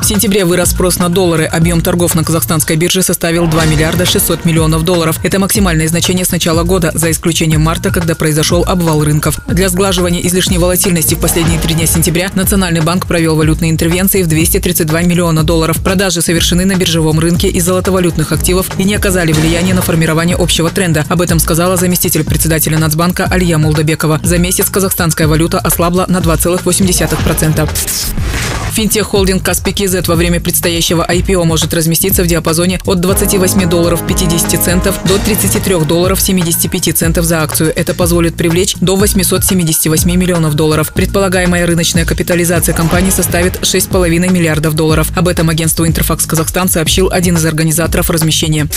В сентябре вырос спрос на доллары. Объем торгов на казахстанской бирже составил 2 миллиарда 600 миллионов долларов. Это максимальное значение с начала года, за исключением марта, когда произошел обвал рынков. Для сглаживания излишней волатильности в последние три дня сентября Национальный банк провел валютные интервенции в 232 миллиона долларов. Продажи совершены на биржевом рынке из золотовалютных активов и не оказали влияния на формирование общего тренда. Об этом сказала заместитель председателя Нацбанка Алия Молдобекова. За месяц казахстанская валюта ослабла на 2,8%. Финтех-холдинг Каспий КЗ во время предстоящего IPO может разместиться в диапазоне от 28 долларов 50 центов до 33 долларов 75 центов за акцию. Это позволит привлечь до 878 миллионов долларов. Предполагаемая рыночная капитализация компании составит 6,5 миллиардов долларов. Об этом агентству Интерфакс Казахстан сообщил один из организаторов размещения.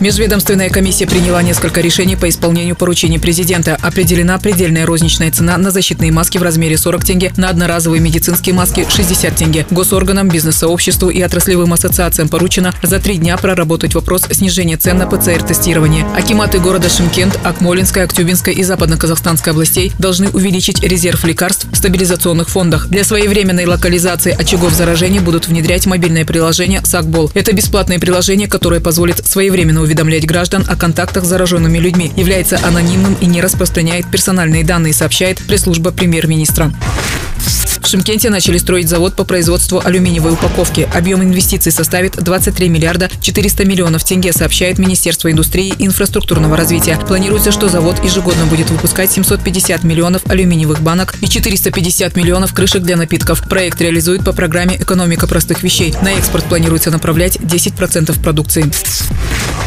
Межведомственная комиссия приняла несколько решений по исполнению поручений президента. Определена предельная розничная цена на защитные маски в размере 40 тенге, на одноразовые медицинские маски 60 тенге. Госорганам, бизнес-сообществу и отраслевым ассоциациям поручено за три дня проработать вопрос снижения цен на ПЦР-тестирование. Акиматы города Шимкент, Акмолинская, Актюбинская и Западно-Казахстанской областей должны увеличить резерв лекарств в стабилизационных фондах. Для своевременной локализации очагов заражения будут внедрять мобильное приложение «Сакбол». Это бесплатное приложение, которое позволит своевременно уведомлять граждан о контактах с зараженными людьми, является анонимным и не распространяет персональные данные, сообщает пресс-служба премьер-министра. В Шимкенте начали строить завод по производству алюминиевой упаковки. Объем инвестиций составит 23 миллиарда 400 миллионов тенге, сообщает Министерство индустрии и инфраструктурного развития. Планируется, что завод ежегодно будет выпускать 750 миллионов алюминиевых банок и 450 миллионов крышек для напитков. Проект реализует по программе «Экономика простых вещей». На экспорт планируется направлять 10% продукции.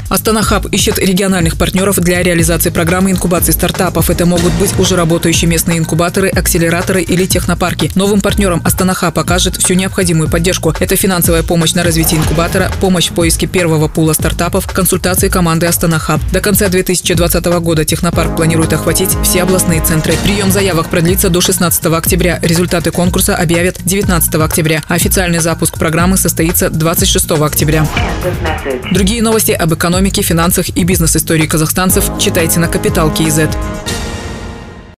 Астана Хаб ищет региональных партнеров для реализации программы инкубации стартапов. Это могут быть уже работающие местные инкубаторы, акселераторы или технопарки. Новым партнерам Астана Хаб покажет всю необходимую поддержку. Это финансовая помощь на развитие инкубатора, помощь в поиске первого пула стартапов, консультации команды Астана Хаб. До конца 2020 года технопарк планирует охватить все областные центры. Прием заявок продлится до 16 октября. Результаты конкурса объявят 19 октября. Официальный запуск программы состоится 26 октября. Другие новости об экономике экономике, финансах и бизнес-истории казахстанцев читайте на Капитал Киезет.